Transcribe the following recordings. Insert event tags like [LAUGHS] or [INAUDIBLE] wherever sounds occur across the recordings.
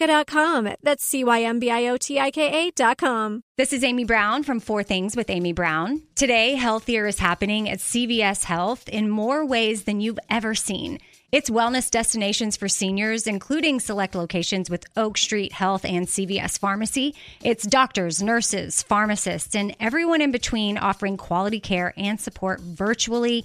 Cymbiotika.com. That's C Y M B I O T I K A.com. This is Amy Brown from Four Things with Amy Brown. Today, Healthier is happening at CVS Health in more ways than you've ever seen. It's wellness destinations for seniors, including select locations with Oak Street Health and CVS Pharmacy. It's doctors, nurses, pharmacists, and everyone in between offering quality care and support virtually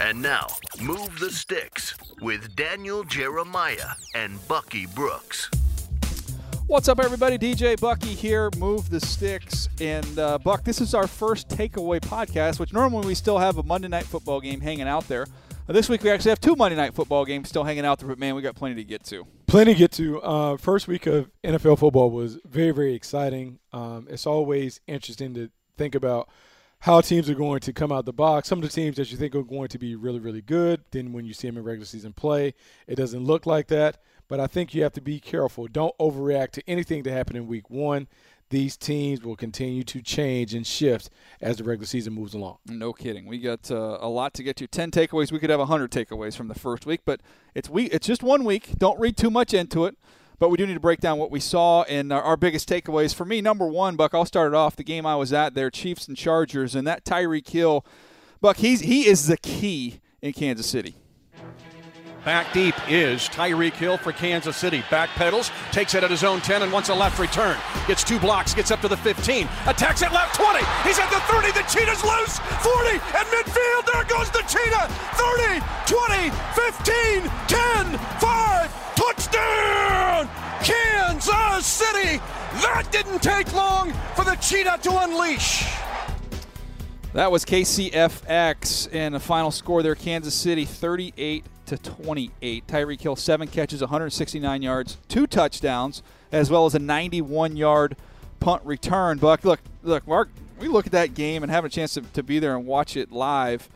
And now, Move the Sticks with Daniel Jeremiah and Bucky Brooks. What's up, everybody? DJ Bucky here. Move the sticks. And uh, Buck, this is our first takeaway podcast, which normally we still have a Monday night football game hanging out there. Uh, this week we actually have two Monday night football games still hanging out there, but man, we got plenty to get to. Plenty to get to. Uh, first week of NFL football was very, very exciting. Um, it's always interesting to think about how teams are going to come out the box. Some of the teams that you think are going to be really, really good, then when you see them in regular season play, it doesn't look like that. But I think you have to be careful. Don't overreact to anything that happened in week one. These teams will continue to change and shift as the regular season moves along. No kidding. We got uh, a lot to get to. Ten takeaways. We could have hundred takeaways from the first week, but it's week. It's just one week. Don't read too much into it. But we do need to break down what we saw and our, our biggest takeaways. For me, number one, Buck. I'll start it off. The game I was at there, Chiefs and Chargers, and that Tyreek Hill, Buck. He's he is the key in Kansas City. Back deep is Tyreek Hill for Kansas City. Back pedals, takes it at his own 10 and wants a left return. Gets two blocks, gets up to the 15. Attacks at left 20. He's at the 30. The Cheetah's loose. 40 at midfield. There goes the Cheetah. 30, 20, 15, 10, 5. Touchdown! Kansas City. That didn't take long for the Cheetah to unleash. That was KCFX and the final score there Kansas City 38 to 28. Tyreek Hill seven catches, 169 yards, two touchdowns, as well as a 91 yard punt return. Buck, look, look, Mark, we look at that game and have a chance to, to be there and watch it live.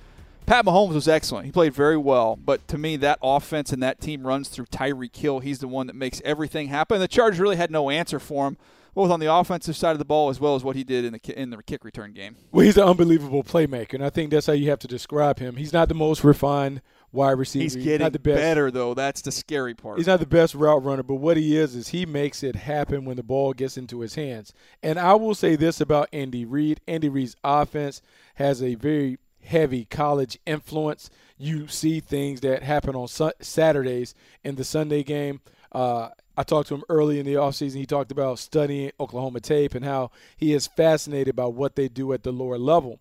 Pat Mahomes was excellent. He played very well, but to me, that offense and that team runs through Tyreek Hill. He's the one that makes everything happen. The Chargers really had no answer for him both on the offensive side of the ball as well as what he did in the in the kick return game. Well, he's an unbelievable playmaker, and I think that's how you have to describe him. He's not the most refined wide receiver. He's getting the best. better though. That's the scary part. He's not the best route runner, but what he is is he makes it happen when the ball gets into his hands. And I will say this about Andy Reid: Andy Reid's offense has a very heavy college influence. You see things that happen on su- Saturdays in the Sunday game. Uh, I talked to him early in the offseason. He talked about studying Oklahoma tape and how he is fascinated by what they do at the lower level.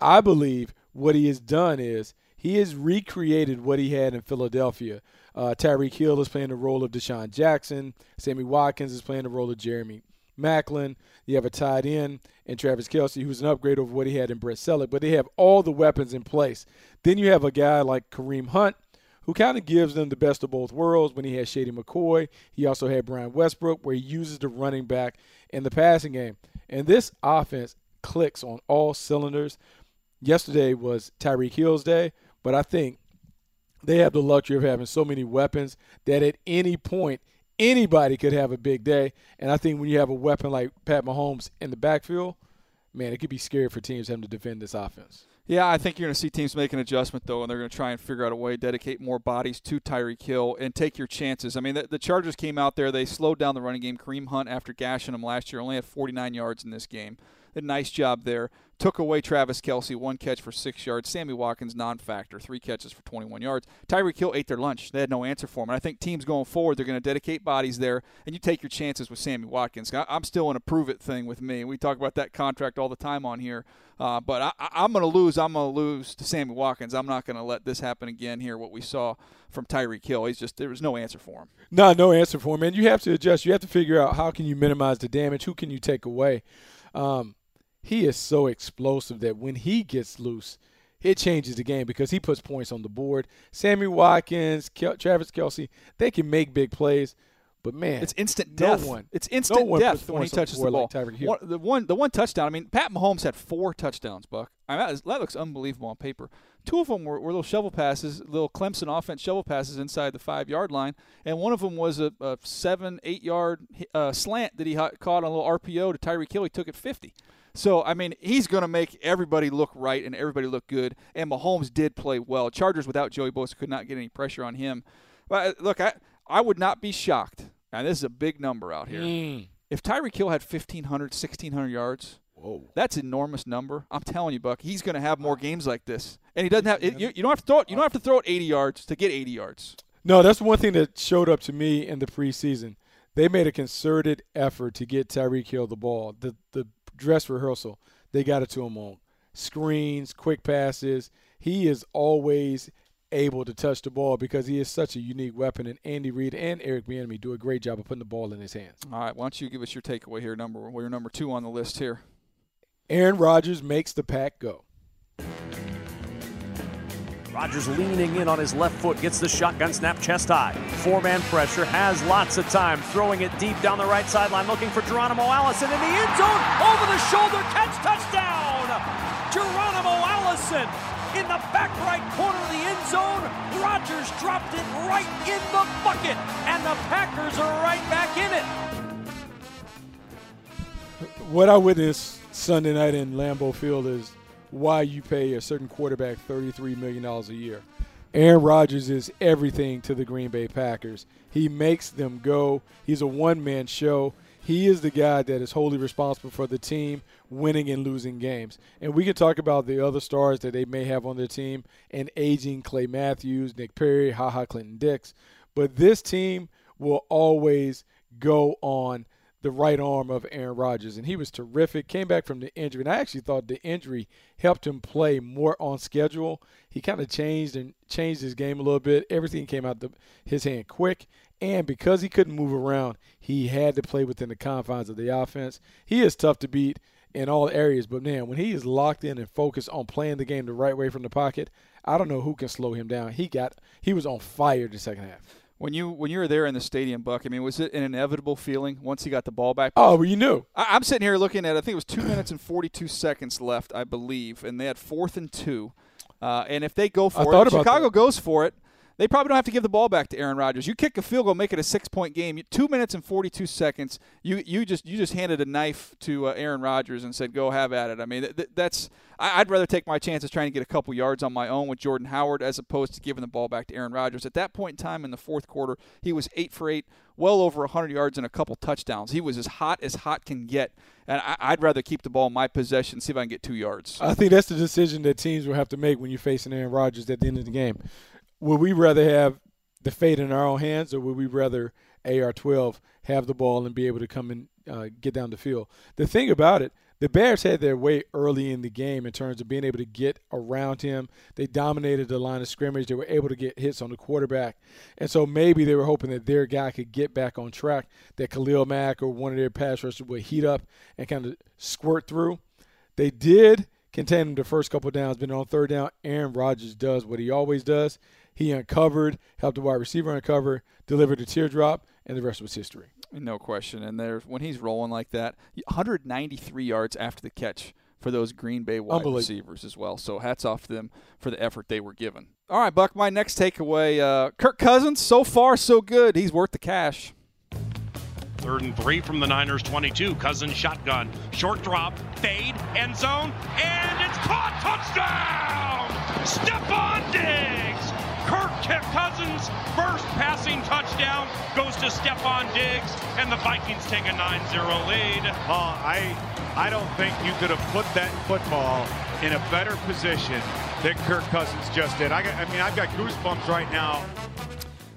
I believe what he has done is he has recreated what he had in Philadelphia. Uh, Tyreek Hill is playing the role of DeSean Jackson. Sammy Watkins is playing the role of Jeremy Maclin. You have a tight end and Travis Kelce, who's an upgrade over what he had in Brent Celek, but they have all the weapons in place. Then you have a guy like Kareem Hunt, who kind of gives them the best of both worlds when he had Shady McCoy. He also had Brian Westbrook, where he uses the running back in the passing game. And this offense clicks on all cylinders. Yesterday was Tyreek Hill's day, but I think they have the luxury of having so many weapons that at any point anybody could have a big day. And I think when you have a weapon like Pat Mahomes in the backfield, man, it could be scary for teams having to defend this offense. Yeah, I think you're going to see teams make an adjustment though, and they're going to try and figure out a way to dedicate more bodies to Tyreek Hill and take your chances. I mean, the, the, Chargers came out there; they slowed down the running game. Kareem Hunt, after gashing him last year, only had 49 yards in this game. A nice job there. Took away Travis Kelce, one catch for six yards. Sammy Watkins, non-factor, three catches for 21 yards. Tyreek Hill ate their lunch. They had no answer for him. And I think teams going forward, they're going to dedicate bodies there, and you take your chances with Sammy Watkins. I'm still in a prove it thing with me. We talk about that contract all the time on here. Uh, but I, am going to lose. I'm going to lose to Sammy Watkins. I'm not going to let this happen again here. What we saw from Tyreek Hill, he's just there was no answer for him. No, no answer for him. And you have to adjust. You have to figure out how can you minimize the damage. Who can you take away? Um, he is so explosive that when he gets loose, it changes the game because he puts points on the board. Sammy Watkins, Kel- Travis Kelce, they can make big plays. But man, it's instant death. No one, it's instant no death when he touches the, ball. Like one, the one, the one touchdown. I mean, Pat Mahomes had four touchdowns. Buck, I mean, that, is, that, looks unbelievable on paper. Two of them were, were, little shovel passes, little Clemson offense shovel passes inside the five yard line, and one of them was a, a seven, eight yard uh, slant that he caught on a little RPO to Tyreek Hill. He took it fifty. So, I mean, he's going to make everybody look right and everybody look good. And Mahomes did play well. Chargers without Joey Bosa could not get any pressure on him. But uh, look, I, I would not be shocked. And this is a big number out here. Mm. If Tyreek Hill had 1,500, 1,600 yards, Whoa. That's enormous number. I'm telling you, Buck. He's going to have more games like this, and he doesn't have. It, you, you, don't have to throw it. You don't have to throw it 80 yards to get 80 yards. No, that's one thing that showed up to me in the preseason. They made a concerted effort to get Tyreek Hill the ball. The the dress rehearsal, they got it to him on screens, quick passes. He is always able to touch the ball because he is such a unique weapon. And Andy Reid and Eric Bieniemy do a great job of putting the ball in his hands. All right, why don't you give us your takeaway here, number well, your number two on the list here. Aaron Rodgers makes the pack go. Rodgers leaning in on his left foot, gets the shotgun snap chest high. Four man pressure, has lots of time, throwing it deep down the right sideline, looking for Geronimo Allison in the end zone. Over the shoulder catch, touchdown! Geronimo Allison in the back right corner of the end zone. Rodgers dropped it right in the bucket, and the Packers are right back in it. What I witnessed Sunday night in Lambeau Field is why you pay a certain quarterback $33 million a year. Aaron Rodgers is everything to the Green Bay Packers. He makes them go. He's a one man show. He is the guy that is wholly responsible for the team winning and losing games. And we can talk about the other stars that they may have on their team and aging Clay Matthews, Nick Perry, Ha Ha Clinton Dix. But this team will always go on the right arm of Aaron Rodgers, and he was terrific. Came back from the injury, and I actually thought the injury helped him play more on schedule. He kind of changed and changed his game a little bit. Everything came out the, his hand quick, and because he couldn't move around, he had to play within the confines of the offense. He is tough to beat in all areas, but man, when he is locked in and focused on playing the game the right way from the pocket, I don't know who can slow him down. He got he was on fire the second half. When you when you were there in the stadium, Buck, I mean, was it an inevitable feeling once he got the ball back? Oh, well, you knew. I, am sitting here looking at. I think it was two minutes and 42 seconds left, I believe, and they had fourth and two. Uh, and if they go for I it, Chicago that. goes for it. They probably don't have to give the ball back to Aaron Rodgers. You kick a field goal, make it a six-point game. Two minutes and 42 seconds. You you just you just handed a knife to uh, Aaron Rodgers and said, "Go have at it." I mean, th- that's I, would rather take my chances trying to get a couple yards on my own with Jordan Howard as opposed to giving the ball back to Aaron Rodgers. At that point in time in the fourth quarter, he was eight for eight, well over 100 yards and a couple touchdowns. He was as hot as hot can get, and I, would rather keep the ball in my possession, see if I can get two yards. I think that's the decision that teams will have to make when you're facing Aaron Rodgers at the end of the game. Would we rather have the fate in our own hands, or would we rather AR-12 have the ball and be able to come and uh, get down the field? The thing about it, the Bears had their way early in the game in terms of being able to get around him. They dominated the line of scrimmage. They were able to get hits on the quarterback. And so maybe they were hoping that their guy could get back on track, that Khalil Mack or one of their pass rushers would heat up and kind of squirt through. They did contain him the first couple downs, but on third down, Aaron Rodgers does what he always does. He uncovered, helped the wide receiver uncover, delivered a teardrop, and the rest was history. No question. And there's when he's rolling like that, 193 yards after the catch for those Green Bay wide receivers as well. So hats off to them for the effort they were given. All right, Buck. My next takeaway: uh, Kirk Cousins. So far, so good. He's worth the cash. Third and three from the Niners 22. Cousins shotgun. Short drop. Fade. End zone. And it's caught. Touchdown! Stefon Diggs! Kirk Cousins' first passing touchdown goes to Stefon Diggs, and the Vikings take a 9-0 lead. Uh, I, I don't think you could have put that football in a better position than Kirk Cousins just did. I, got, I mean, I've got goosebumps right now.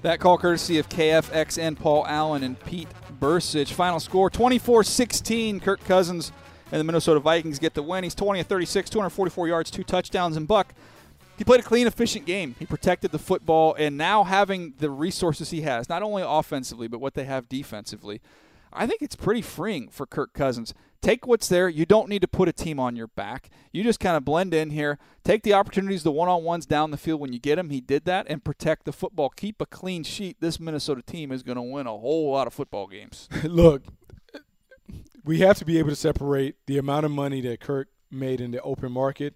That call courtesy of KFXN Paul Allen and Pete Bercich. Final score 24 16. Kirk Cousins and the Minnesota Vikings get the win. He's 20 of 36, 244 yards, two touchdowns, and Buck. He played a clean, efficient game. He protected the football, and now having the resources he has, not only offensively, but what they have defensively, I think it's pretty freeing for Kirk Cousins. Take what's there. You don't need to put a team on your back. You just kind of blend in here. Take the opportunities, the one on ones down the field when you get them. He did that and protect the football. Keep a clean sheet. This Minnesota team is going to win a whole lot of football games. [LAUGHS] Look, we have to be able to separate the amount of money that Kirk made in the open market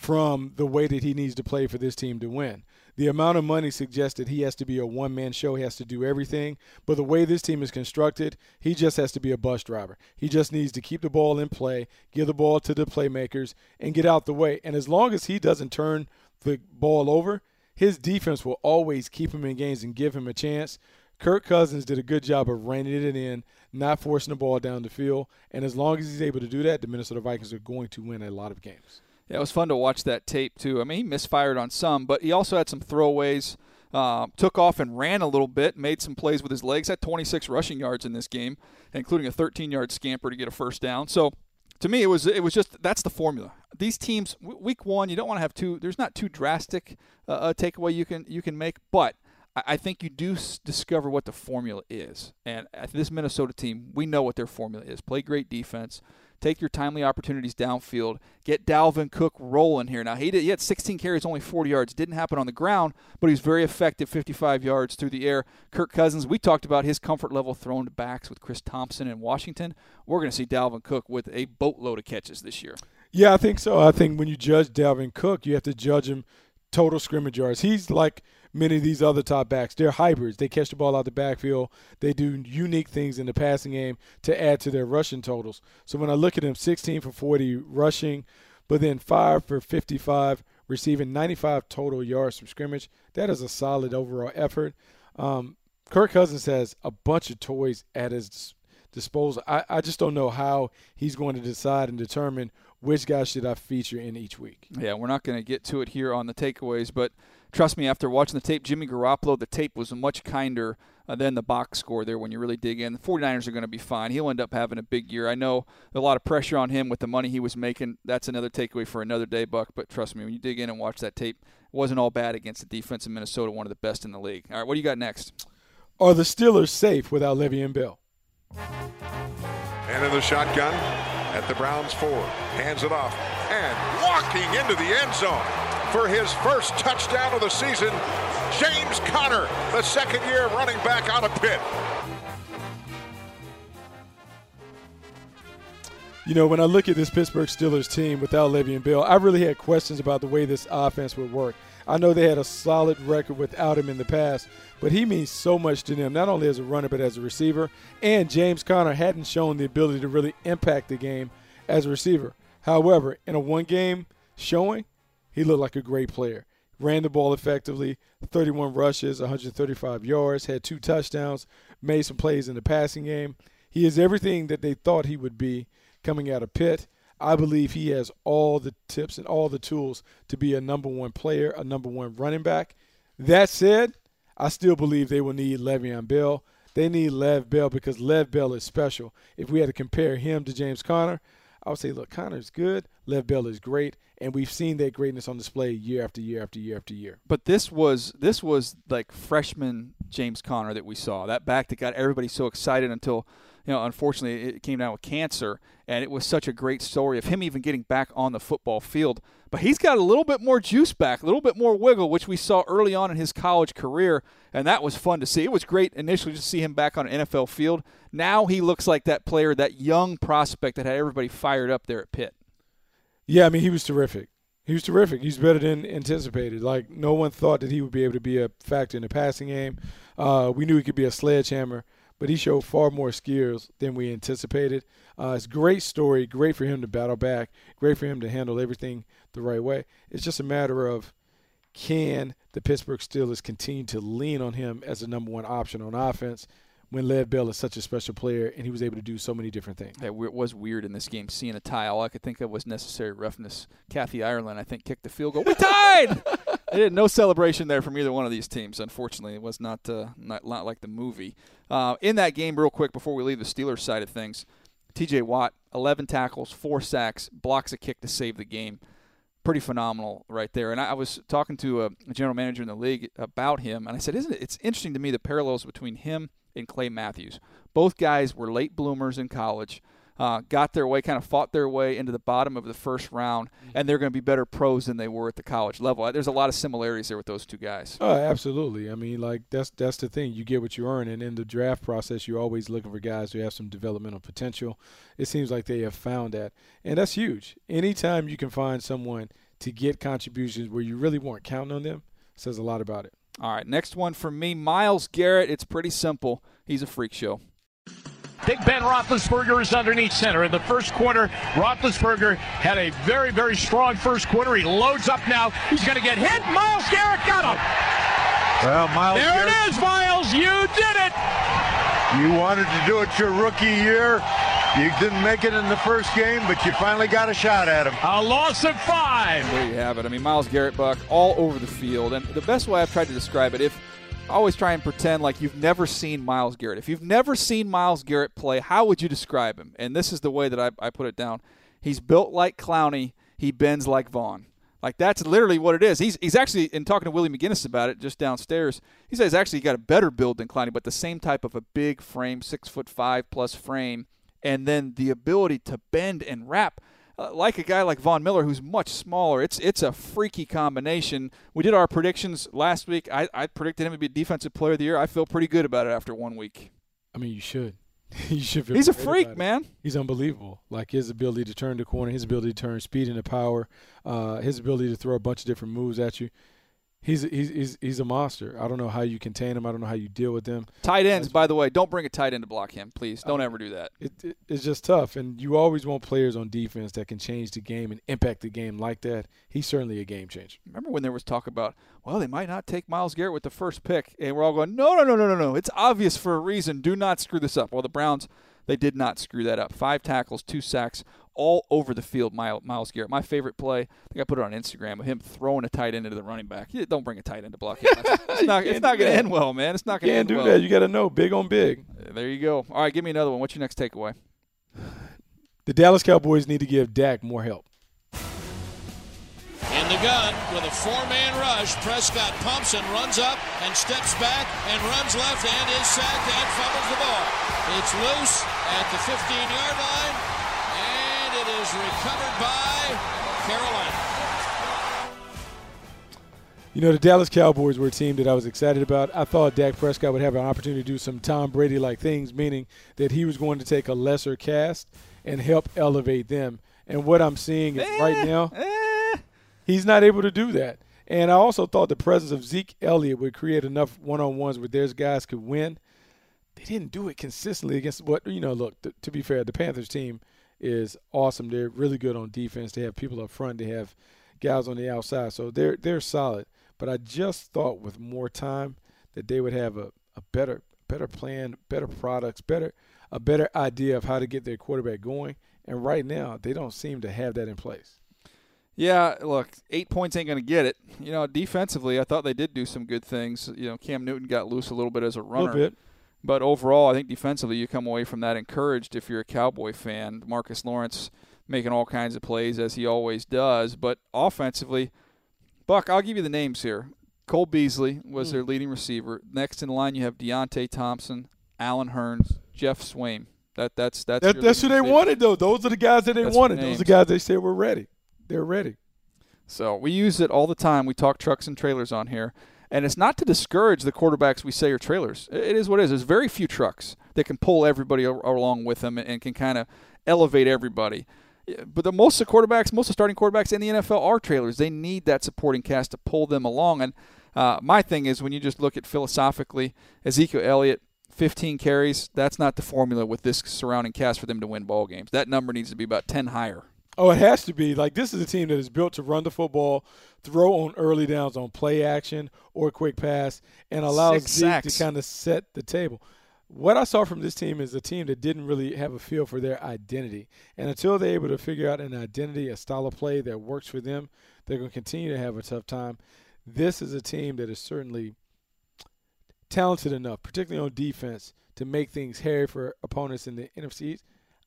from the way that he needs to play for this team to win. The amount of money suggests that he has to be a one man show. He has to do everything. But the way this team is constructed, he just has to be a bus driver. He just needs to keep the ball in play, give the ball to the playmakers, and get out the way. And as long as he doesn't turn the ball over, his defense will always keep him in games and give him a chance. Kirk Cousins did a good job of reining it in, not forcing the ball down the field. And as long as he's able to do that, the Minnesota Vikings are going to win a lot of games. Yeah, it was fun to watch that tape too. I mean, he misfired on some, but he also had some throwaways. Uh, took off and ran a little bit, made some plays with his legs. Had 26 rushing yards in this game, including a 13-yard scamper to get a first down. So, to me, it was it was just that's the formula. These teams, week one, you don't want to have too. There's not too drastic uh, a takeaway you can you can make, but I think you do discover what the formula is. And this Minnesota team, we know what their formula is: play great defense, Take your timely opportunities downfield. Get Dalvin Cook rolling here. Now, he, did, he had 16 carries, only 40 yards. Didn't happen on the ground, but he's very effective 55 yards through the air. Kirk Cousins, we talked about his comfort level thrown to backs with Chris Thompson in Washington. We're going to see Dalvin Cook with a boatload of catches this year. Yeah, I think so. I think when you judge Dalvin Cook, you have to judge him total scrimmage yards. He's like – many of these other top backs. They're hybrids. They catch the ball out the backfield. They do unique things in the passing game to add to their rushing totals. So when I look at him, 16 for 40 rushing, but then 5 for 55 receiving 95 total yards from scrimmage, that is a solid overall effort. Um, Kirk Cousins has a bunch of toys at his disposal. I, I just don't know how he's going to decide and determine which guy should I feature in each week. Yeah, we're not going to get to it here on the takeaways, but – trust me, after watching the tape, Jimmy Garoppolo, the tape was much kinder uh, than the box score there when you really dig in. The 49ers are going to be fine. He'll end up having a big year. I know a lot of pressure on him with the money he was making. That's another takeaway for another day, Buck. But trust me, when you dig in and watch that tape, it wasn't all bad against the defense in Minnesota, one of the best in the league. All right, what do you got next? Are the Steelers safe without Le'Veon Bell? And in the shotgun at the Browns four. Hands it off. And walking into the end zone for his first touchdown of the season. James Conner, the second year running back out of Pitt. You know, when I look at this Pittsburgh Steelers team without Le'Veon Bell, I really had questions about the way this offense would work. I know they had a solid record without him in the past, but he means so much to them, not only as a runner, but as a receiver. And James Conner hadn't shown the ability to really impact the game as a receiver. However, in a one game showing, he looked like a great player. Ran the ball effectively, 31 rushes, 135 yards, had two touchdowns, made some plays in the passing game. He is everything that they thought he would be coming out of Pitt. I believe he has all the tips and all the tools to be a number one player, a number one running back. That said, I still believe they will need Le'Veon Bell. They need Lev Bell because Lev Bell is special. If we had to compare him to James Conner, I would say, look, Conner's good, Lev Bell is great, and we've seen that greatness on display year after year after year after year. But this was this was like freshman James Conner that we saw. That back that got everybody so excited until you know, unfortunately, it came down with cancer, and it was such a great story of him even getting back on the football field. But he's got a little bit more juice back, a little bit more wiggle, which we saw early on in his college career, and that was fun to see. It was great initially to see him back on an NFL field. Now he looks like that player, that young prospect that had everybody fired up there at Pitt. Yeah, I mean, he was terrific. He was terrific. He's better than anticipated. Like no one thought that he would be able to be a factor in the passing game. Uh, we knew he could be a sledgehammer, but he showed far more skills than we anticipated. Uh, it's a great story, great for him to battle back, great for him to handle everything the right way. It's just a matter of can the Pittsburgh Steelers continue to lean on him as the number one option on offense when Lev Bell is such a special player and he was able to do so many different things. It was weird in this game seeing a tie. All I could think of was necessary roughness. Kathy Ireland, I think, kicked the field goal. We tied. [LAUGHS] did no celebration there from either one of these teams. Unfortunately, it was not uh, not, not like the movie. Uh, in that game, real quick before we leave the Steelers side of things, T.J. Watt, 11 tackles, four sacks, blocks a kick to save the game pretty phenomenal right there. And I, was talking to a, general manager in the league about him, and I said, "Isn't it? It's interesting to me the parallels between him and Clay Matthews. Both guys were late bloomers in college." Uh, got their way, kind of fought their way into the bottom of the first round, mm-hmm. and they're going to be better pros than they were at the college level. There's a lot of similarities there with those two guys. Oh, absolutely. I mean, like that's that's the thing. You get what you earn, and in the draft process, you're always looking for guys who have some developmental potential. It seems like they have found that, and that's huge. Anytime you can find someone to get contributions where you really weren't counting on them says a lot about it. All right, next one for me, Myles Garrett. It's pretty simple. He's a freak show. Big Ben Roethlisberger is underneath center. In the first quarter, Roethlisberger had a very, very strong first quarter. He loads up now. He's going to get hit. Myles Garrett got him. Well, Myles. There Garrett, it is, Myles. You did it. You wanted to do it your rookie year. You didn't make it in the first game, but you finally got a shot at him. A loss of five. There you have it. I mean, Myles Garrett Buck all over the field. And the best way I've tried to describe it, if I always try and pretend like you've never seen Myles Garrett. If you've never seen Myles Garrett play, how would you describe him? And this is the way that I, I put it down. He's built like Clowney. He bends like Von. Like that's literally what it is. He's he's actually in talking to Willie McGinest about it just downstairs. He says actually he got a better build than Clowney, but the same type of a big frame, six foot five plus frame and then the ability to bend and wrap uh, like a guy like Von Miller who's much smaller. It's it's a freaky combination. We did our predictions last week. I, I predicted him to be defensive player of the year. I feel pretty good about it after one week. I mean, you should. [LAUGHS] you should. He's a freak, man. He's unbelievable. Like his ability to turn the corner, his ability to turn speed into power, uh, his ability to throw a bunch of different moves at you. He's, he's he's he's a monster. I don't know how you contain him. I don't know how you deal with them. Tight ends, by the way, don't bring a tight end to block him, please. Don't uh, ever do that. It, it, it's just tough, and you always want players on defense that can change the game and impact the game like that. He's certainly a game changer. Remember when there was talk about, well, they might not take Myles Garrett with the first pick, and we're all going, no, no, no, no, no, no. It's obvious for a reason. Do not screw this up. Well, the Browns, they did not screw that up. Five tackles, two sacks, all over the field, Myles Garrett. My favorite play, I think I put it on Instagram, of him throwing a tight end into the running back. don't bring a tight end to block him. [LAUGHS] It's not, it's not going to end well, man. It's not going to end well. can't do well. that. You got to know, big on big. Uh, there you go. All right, give me another one. What's your next takeaway? The Dallas Cowboys need to give Dak more help. In the gun with a four-man rush, Prescott pumps and runs up and steps back and runs left and is sacked and fumbles the ball. It's loose at the 15-yard line is recovered by Carolina. You know, the Dallas Cowboys were a team that I was excited about. I thought Dak Prescott would have an opportunity to do some Tom Brady like things, meaning that he was going to take a lesser cast and help elevate them. And what I'm seeing is right eh, now, eh. he's not able to do that. And I also thought the presence of Zeke Elliott would create enough one on ones where there's guys could win. They didn't do it consistently against what, you know, look, to be fair, the Panthers team is awesome. They're really good on defense. They have people up front. They have guys on the outside. So they're they're solid. But I just thought with more time that they would have a, a better better plan, better products, better a better idea of how to get their quarterback going. And right now they don't seem to have that in place. Yeah, look, eight points ain't going to get it. You know, defensively, I thought they did do some good things. You know, Cam Newton got loose a little bit as a runner. A little bit. But overall, I think defensively, you come away from that encouraged if you're a Cowboy fan. Marcus Lawrence making all kinds of plays as he always does. But offensively, Buck, I'll give you the names here. Cole Beasley was mm. their leading receiver. Next in line, you have Deonte Thompson, Allen Hurns, Geoff Swaim. That that's that's that, that's who they wanted though. Those are the guys that they that's wanted. Those are the guys they said were ready. They're ready. So we use it all the time. We talk trucks and trailers on here. And it's not to discourage the quarterbacks we say are trailers. It is what it is. There's very few trucks that can pull everybody along with them and can kind of elevate everybody. But the most of quarterbacks, most of starting quarterbacks in the NFL are trailers. They need that supporting cast to pull them along. And uh, my thing is when you just look at philosophically, Ezekiel Elliott, 15 carries. That's not the formula with this surrounding cast for them to win ball games. That number needs to be about 10 higher. Oh, it has to be. Like this is a team that is built to run the football, throw on early downs on play action or quick pass, and allow Six Zeke sacks. to kind of set the table. What I saw from this team is a team that didn't really have a feel for their identity. And until they're able to figure out an identity, a style of play that works for them, they're going to continue to have a tough time. This is a team that is certainly talented enough, particularly on defense, to make things hairy for opponents in the NFC East.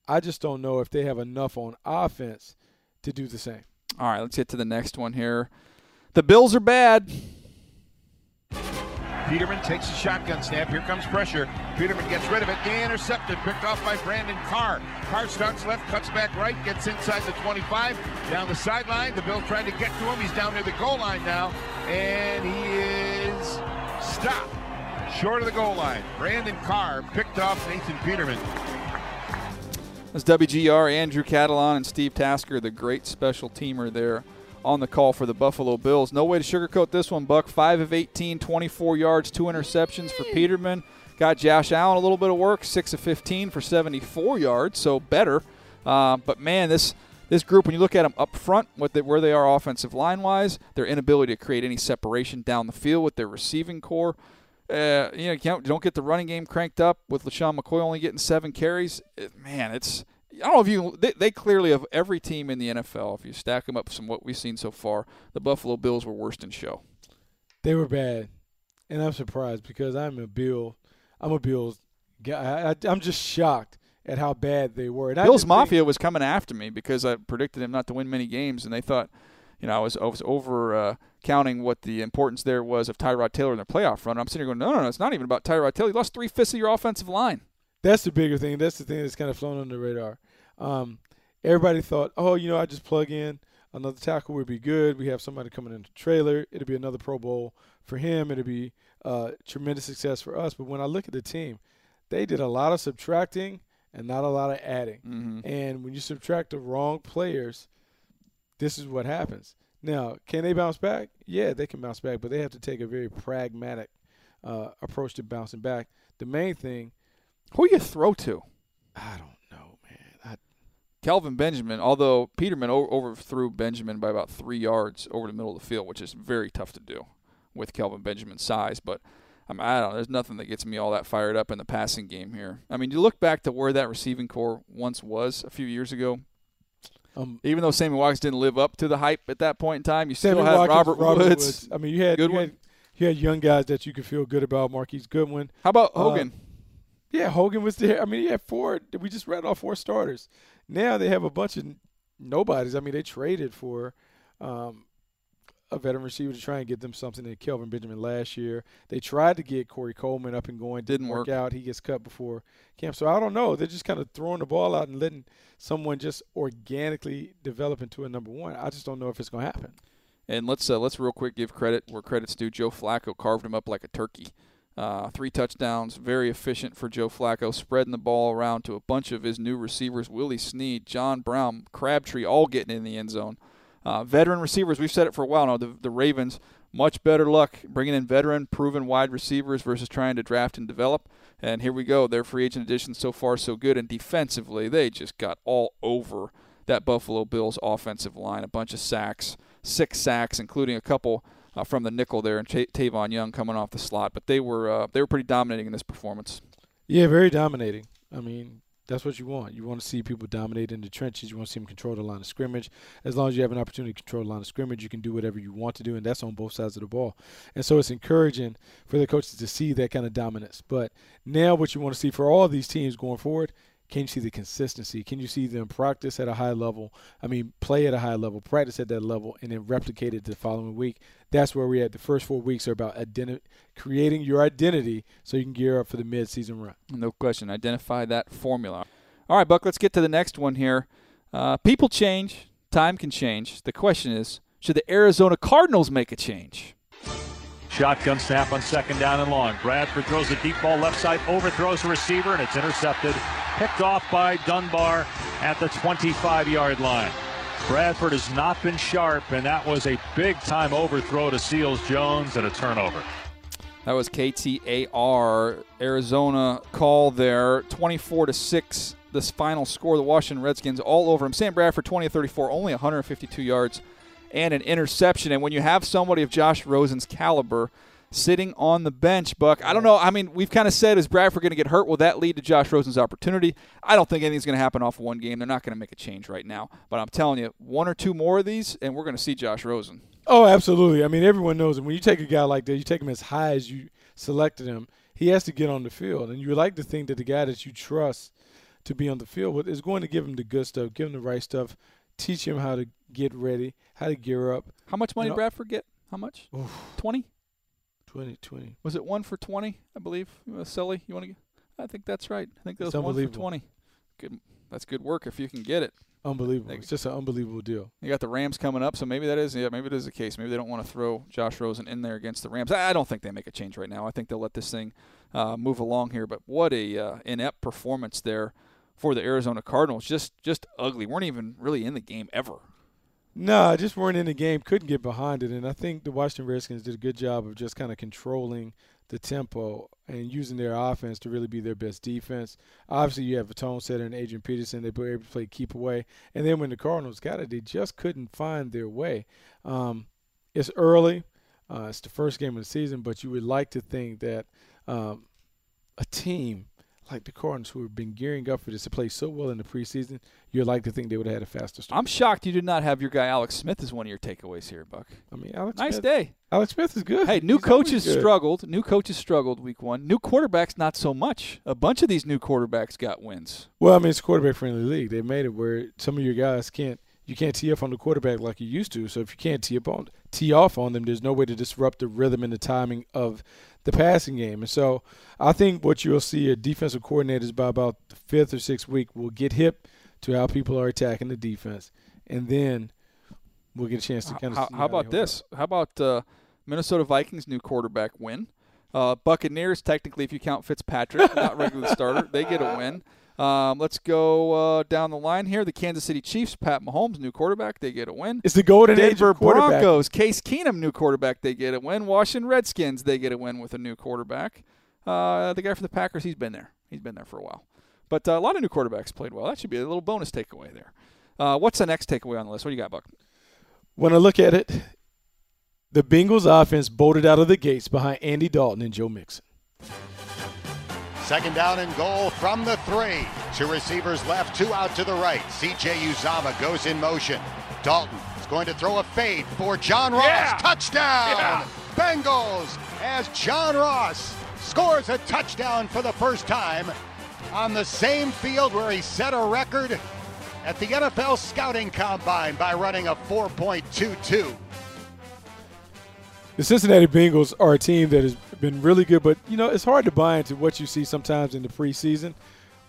I just don't know if they have enough on offense to do the same. All right, let's get to the next one here. The Bills are bad. Peterman takes a shotgun snap. Here comes pressure. Peterman gets rid of it. Intercepted. Picked off by Brandon Carr. Carr starts left, cuts back right, gets inside the 25. Down the sideline. The Bills trying to get to him. He's down near the goal line now. And he is stopped. Short of the goal line. Brandon Carr picked off Nathan Peterman. That's WGR, Andrew Catalon, and Steve Tasker, the great special teamer there on the call for the Buffalo Bills. No way to sugarcoat this one, Buck. 5 of 18, 24 yards, two interceptions for Peterman. Got Josh Allen a little bit of work, 6 of 15 for 74 yards, so better. Uh, but man, this this group, when you look at them up front, what they, where they are offensive line wise, their inability to create any separation down the field with their receiving corps. Uh, you know, you can't- don't get the running game cranked up with LeSean McCoy only getting seven carries. It- man, it's I don't know if you they, they clearly of every team in the NFL, if you stack them up from what we've seen so far, the Buffalo Bills were worst in show. They were bad, and I'm surprised because I'm a Bill. I'm a Bills guy. I, I'm just shocked at how bad they were. And Bills didn't think- Mafia was coming after me because I predicted him not to win many games, and they thought, you know, I was I was over uh, counting what the importance there was of Tyrod Taylor in their playoff run. I'm sitting here going, no, no, no, it's not even about Tyrod Taylor. You lost three fifths of your offensive line. That's the bigger thing. That's the thing that's kind of flown under the radar. Um, everybody thought, oh, you know, I just plug in another tackle would be good. We have somebody coming in the trailer. It'll be another Pro Bowl for him. It'll be uh, tremendous success for us. But when I look at the team, they did a lot of subtracting and not a lot of adding. Mm-hmm. And when you subtract the wrong players, this is what happens. Now, can they bounce back? Yeah, they can bounce back, but they have to take a very pragmatic uh, approach to bouncing back. The main thing, who you throw to? I don't know, man. I, Kelvin Benjamin, although Peterman overthrew Benjamin by about three yards over the middle of the field, which is very tough to do with Kelvin Benjamin's size. But I, mean, I don't know. There's nothing that gets me all that fired up in the passing game here. I mean, you look back to where that receiving corps once was a few years ago. Um, Even though Sammy Watkins didn't live up to the hype at that point in time, you still Sammy had Watkins, Robert, Woods. I mean, you had, Goodwin. you had you had young guys that you could feel good about. Marquise Goodwin. How about Uh, Hogan? yeah, Hogan was there. I mean, he had four. We just read off four starters. Now they have a bunch of nobodies. I mean, they traded for um, a veteran receiver to try and get them something in Kelvin Benjamin last year. They tried to get Corey Coleman up and going. Didn't work. out. He gets cut before camp. So I don't know. They're just kind of throwing the ball out and letting someone just organically develop into a number one. I just don't know if it's going to happen. And let's uh, let's real quick give credit where credit's due. Joe Flacco carved him up like a turkey. Uh, three touchdowns, very efficient for Joe Flacco, spreading the ball around to a bunch of his new receivers: Willie Snead, John Brown, Crabtree, all getting in the end zone. Uh, veteran receivers, we've said it for a while now. The, the Ravens much better luck bringing in veteran, proven wide receivers versus trying to draft and develop. And here we go. Their free agent additions so far so good, and defensively they just got all over that Buffalo Bills offensive line. A bunch of sacks, six sacks, including a couple uh, from the nickel there, and Ta- Tavon Young coming off the slot. But they were uh, they were pretty dominating in this performance. Yeah, very dominating. I mean, that's what you want. You want to see people dominate in the trenches. You want to see them control the line of scrimmage. As long as you have an opportunity to control the line of scrimmage, you can do whatever you want to do, and that's on both sides of the ball. And so it's encouraging for the coaches to see that kind of dominance. But now, what you want to see for all these teams going forward, can you see the consistency? Can you see them practice at a high level? I mean, play at a high level, practice at that level, and then replicate it the following week. That's where we're at. The first four weeks are about identi- creating your identity so you can gear up for the mid-season run. No question. Identify that formula. All right, Buck, let's get to the next one here. Uh, people change, time can change. The question is should the Arizona Cardinals make a change? Shotgun snap on second down and long. Bradford throws a deep ball left side, overthrows a receiver, and it's intercepted. Picked off by Dunbar at the 25 yard line. Bradford has not been sharp, and that was a big time overthrow to Seals Jones and a turnover. That was KTAR Arizona call there, 24 to six. This final score, the Washington Redskins all over him. Sam Bradford, 20 of 34, only 152 yards and an interception. And when you have somebody of Josh Rosen's caliber sitting on the bench, Buck, I don't know. I mean, we've kind of said, is Bradford going to get hurt? Will that lead to Josh Rosen's opportunity? I don't think anything's going to happen off one game. They're not going to make a change right now. But I'm telling you, one or two more of these, and we're going to see Josh Rosen. Oh, absolutely. I mean, everyone knows it. When you take a guy like that, you take him as high as you selected him. He has to get on the field, and you like to think that the guy that you trust to be on the field is going to give him the good stuff, give him the right stuff, teach him how to get ready, how to gear up. How much money You know- did Bradford get? How much? Twenty. 20, 20. Was it one for twenty? I believe. Uh, Sully, you want to? I think that's right. I think that was one for twenty. Good. That's good work if you can get it. Unbelievable. It's just an unbelievable deal. You got the Rams coming up, so maybe that is yeah, maybe it is the case. Maybe they don't want to throw Josh Rosen in there against the Rams. I I don't think they make a change right now. I think they'll let this thing uh, move along here. But what a uh, inept performance there for the Arizona Cardinals. Just just ugly. weren't even really in the game ever. No, I just weren't in the game, couldn't get behind it. And I think the Washington Redskins did a good job of just kind of controlling the tempo and using their offense to really be their best defense. Obviously, you have a tone setter and Adrian Peterson. They were able to play keep away. And then when the Cardinals got it, they just couldn't find their way. Um, it's early. Uh, it's the first game of the season, but you would like to think that um, a team like the Cardinals, who have been gearing up for this to play so well in the preseason, you'd like to think they would have had a faster start. I'm shocked you did not have your guy Alex Smith as one of your takeaways here, Buck. I mean, Alex nice Smith- day. Alex Smith is good. Hey, new He's coaches struggled. New coaches struggled week one. New quarterbacks not so much. A bunch of these new quarterbacks got wins. Well, I mean, it's a quarterback friendly league. They made it where some of your guys can't you can't tee up on the quarterback like you used to. So if you can't tee up on tee off on them, there's no way to disrupt the rhythm and the timing of the passing game. And so I think what you'll see are defensive coordinators by about the fifth or sixth week will get hip to how people are attacking the defense, and then we'll get a chance to kind of How, how about this? How about uh, Minnesota Vikings new quarterback win? Uh, Buccaneers, technically, if you count Fitzpatrick, not regular starter, they get a win. Um, let's go uh, down the line here. The Kansas City Chiefs, Pat Mahomes, new quarterback, they get a win. It's the golden age Denver of quarterback. Broncos, Case Keenum, new quarterback, they get a win. Washington Redskins, they get a win with a new quarterback. Uh, the guy for the Packers, he's been there. He's been there for a while. But uh, a lot of new quarterbacks played well. That should be a little bonus takeaway there. Uh, what's the next takeaway on the list? What do you got, Buck? When I look at it, the Bengals offense bolted out of the gates behind Andy Dalton and Joe Mixon. Second down and goal from the three. Two receivers left, two out to the right. CJ Uzomah goes in motion. Dalton is going to throw a fade for John Ross. Yeah. Touchdown! Yeah. Bengals as John Ross scores a touchdown for the first time on the same field where he set a record at the NFL scouting combine by running a 4.22. The Cincinnati Bengals are a team that has been really good, but you know it's hard to buy into what you see sometimes in the preseason.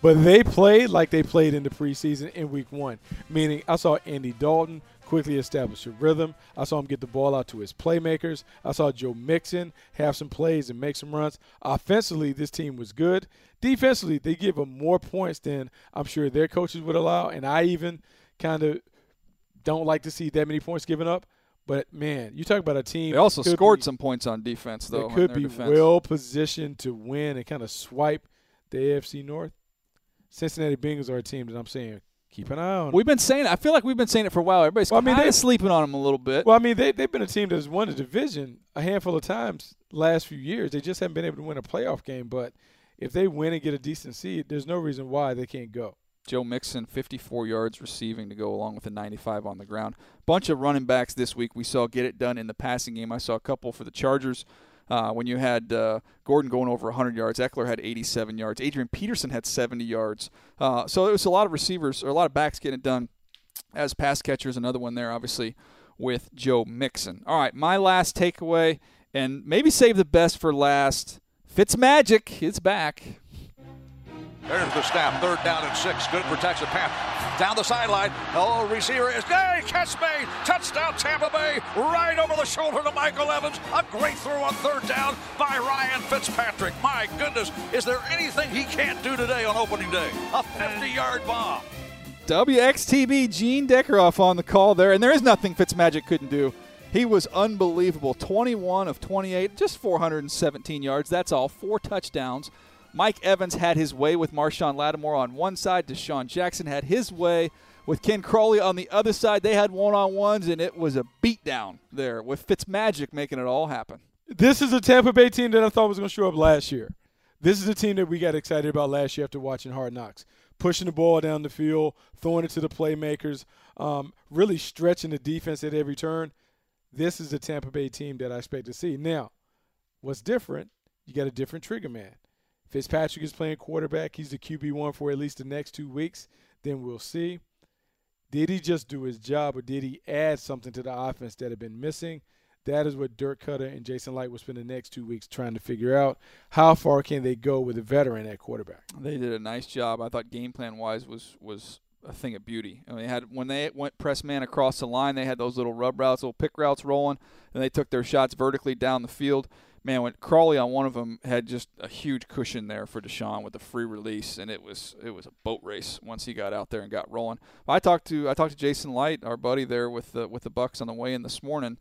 But they played like they played in the preseason in Week One, meaning I saw Andy Dalton quickly establish a rhythm. I saw him get the ball out to his playmakers. I saw Joe Mixon have some plays and make some runs. Offensively, this team was good. Defensively, they give them more points than I'm sure their coaches would allow, and I even kind of don't like to see that many points given up. But man, you talk about a team. They also scored be- some points on defense, though. They could be defense. well positioned to win and kind of swipe the AFC North. Cincinnati Bengals are a team that I'm saying keep an eye on. We've been saying. I feel like we've been saying it for a while. Everybody's Well, I mean, kind they- of sleeping on them a little bit. Well, I mean, they they've been a team that's won the division a handful of times last few years. They just haven't been able to win a playoff game. But if they win and get a decent seed, there's no reason why they can't go. Joe Mixon, 54 yards receiving to go along with a 95 on the ground. Bunch of running backs this week we saw get it done in the passing game. I saw a couple for the Chargers. Uh, when you had uh, Gordon going over 100 yards, Ekeler had 87 yards, Adrian Peterson had 70 yards. Uh, so it was a lot of receivers or a lot of backs getting it done as pass catchers. Another one there, obviously, with Joe Mixon. All right, my last takeaway, and maybe save the best for last. Fitz Magic is back. There's the snap. Third down and six. Good protection pass. Down the sideline. Oh, receiver is. Hey, catch me. Touchdown, Tampa Bay. Right over the shoulder to Michael Evans. A great throw on third down by Ryan Fitzpatrick. My goodness. Is there anything he can't do today on opening day? A 50 yard bomb. WXTB Gene Deckerhoff on the call there, and there is nothing Fitzmagic couldn't do. He was unbelievable. 21 of 28, just 417 yards. That's all. Four touchdowns. Mike Evans had his way with Marshon Lattimore on one side. DeSean Jackson had his way with Ken Crawley on the other side. They had one on ones, and it was a beatdown there with Fitzmagic making it all happen. This is a Tampa Bay team that I thought was going to show up last year. This is a team that we got excited about last year after watching Hard Knocks. Pushing the ball down the field, throwing it to the playmakers, um, really stretching the defense at every turn. This is the Tampa Bay team that I expect to see. Now, what's different? You got a different trigger man. Fitzpatrick is playing quarterback. He's the QB1 for at least the next two weeks. Then we'll see. Did he just do his job or did he add something to the offense that had been missing? That is what Dirk Koetter and Jason Licht will spend the next two weeks trying to figure out. How far can they go with a veteran at quarterback? They did a nice job. I thought game plan wise was was a thing of beauty. I mean, they had when they went press man across the line, they had those little rub routes, little pick routes rolling, and they took their shots vertically down the field. Man, when Crawley on one of them had just a huge cushion there for DeSean with the free release, and it was it was a boat race once he got out there and got rolling. I talked to I talked to Jason Licht, our buddy there with the with the Bucs on the way in this morning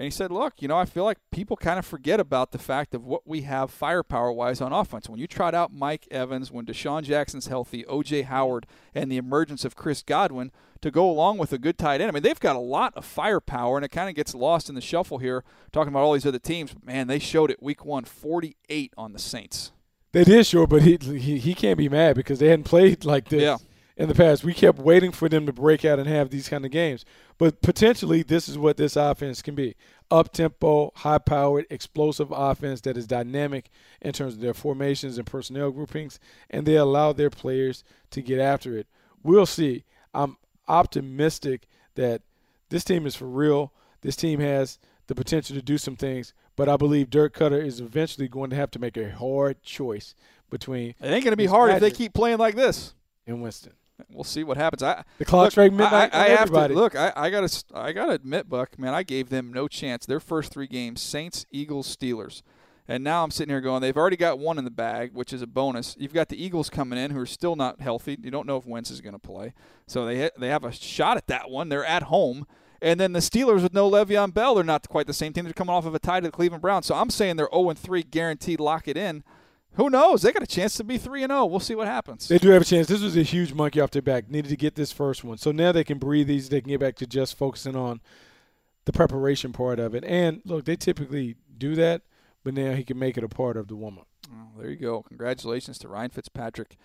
and he said, look, you know, I feel like people kind of forget about the fact of what we have firepower wise on offense. When you trot out Mike Evans, when DeSean Jackson's healthy, OJ Howard, and the emergence of Chris Godwin to go along with a good tight end, I mean, they've got a lot of firepower, and it kind of gets lost in the shuffle here, talking about all these other teams. Man, they showed it week one, 48 on the Saints. They did sure, but he, he he can't be mad because they hadn't played like this. Yeah in the past. We kept waiting for them to break out and have these kind of games. But potentially, this is what this offense can be up tempo, high powered, explosive offense that is dynamic in terms of their formations and personnel groupings, and they allow their players to get after it. We'll see. I'm optimistic that this team is for real. This team has the potential to do some things, but I believe Dirk Koetter is eventually going to have to make a hard choice between. It ain't going to be hard if they keep playing like this. In Winston. We'll see what happens. I, the clock's right midnight. I, I have to look. I, I got to. I got to admit, Buck, man, I gave them no chance. Their first three games: Saints, Eagles, Steelers. And now I'm sitting here going, they've already got one in the bag, which is a bonus. You've got the Eagles coming in who are still not healthy. You don't know if Wentz is going to play. So they they have a shot at that one. They're at home. And then the Steelers with no Le'Veon Bell, they're not quite the same team. They're coming off of a tie to the Cleveland Browns. So I'm saying they're 0 3 guaranteed lock it in. Who knows? They got a chance to be 3 and 0. We'll see what happens. They do have a chance. This was a huge monkey off their back. Needed to get this first one. So now they can breathe easy. They can get back to just focusing on the preparation part of it. And look, they typically do that, but now he can make it a part of the warm up. Oh, there you go. Congratulations to Ryan Fitzpatrick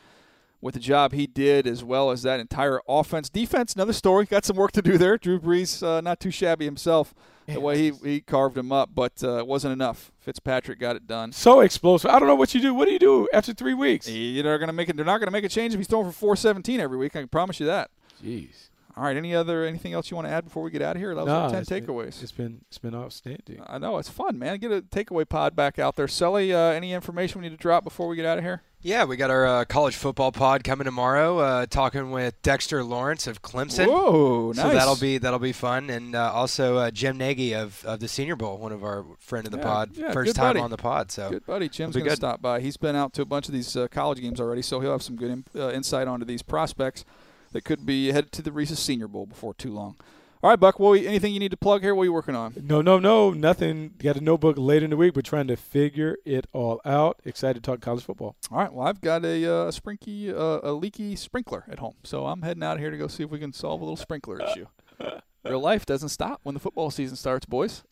with the job he did, as well as that entire offense. Defense, another story. Got some work to do there. Drew Brees, uh, not too shabby himself, the way he, he carved him up, but uh, it wasn't enough. Fitzpatrick got it done. So explosive. I don't know what you do. What do you do after three weeks? They're gonna make it. They're not gonna make a change if he's throwing for 417 every week. I can promise you that. Jeez. All right. Any other anything else you want to add before we get out of here? That was ten it's takeaways. Been, it's been it's been outstanding. I know it's fun, man. Get a takeaway pod back out there. Sully, uh, any information we need to drop before we get out of here? Yeah, we got our uh, college football pod coming tomorrow. Uh, talking with Dexter Lawrence of Clemson. Whoa, nice. So that'll be that'll be fun, and uh, also uh, Jim Nagy of, of the Senior Bowl, one of our friend of the yeah, pod, yeah, first time buddy. on the pod. So good buddy, Jim's going to good. stop by. He's been out to a bunch of these uh, college games already, so he'll have some good in, uh, insight onto these prospects that could be headed to the Reese's Senior Bowl before too long. All right, Buck. Anything you need to plug here? What are you working on? No, no, no, nothing. Got a notebook later in the week, We're trying to figure it all out. Excited to talk college football. All right. Well, I've got a uh, sprinky, uh, a leaky sprinkler at home, so I'm heading out here to go see if we can solve a little sprinkler issue. [LAUGHS] Real life doesn't stop when the football season starts, boys.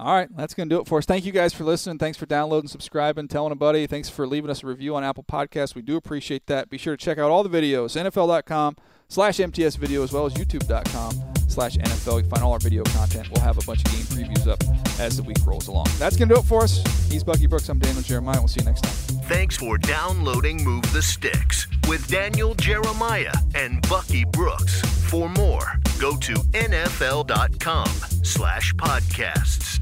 All right, that's going to do it for us. Thank you guys for listening. Thanks for downloading, subscribing, telling a buddy. Thanks for leaving us a review on Apple Podcasts. We do appreciate that. Be sure to check out all the videos, NFL.com slash MTS video, as well as YouTube.com slash NFL. You can find all our video content. We'll have a bunch of game previews up as the week rolls along. That's going to do it for us. He's Bucky Brooks. I'm Daniel Jeremiah. We'll see you next time. Thanks for downloading Move the Sticks with Daniel Jeremiah and Bucky Brooks. For more, go to NFL.com slash podcasts.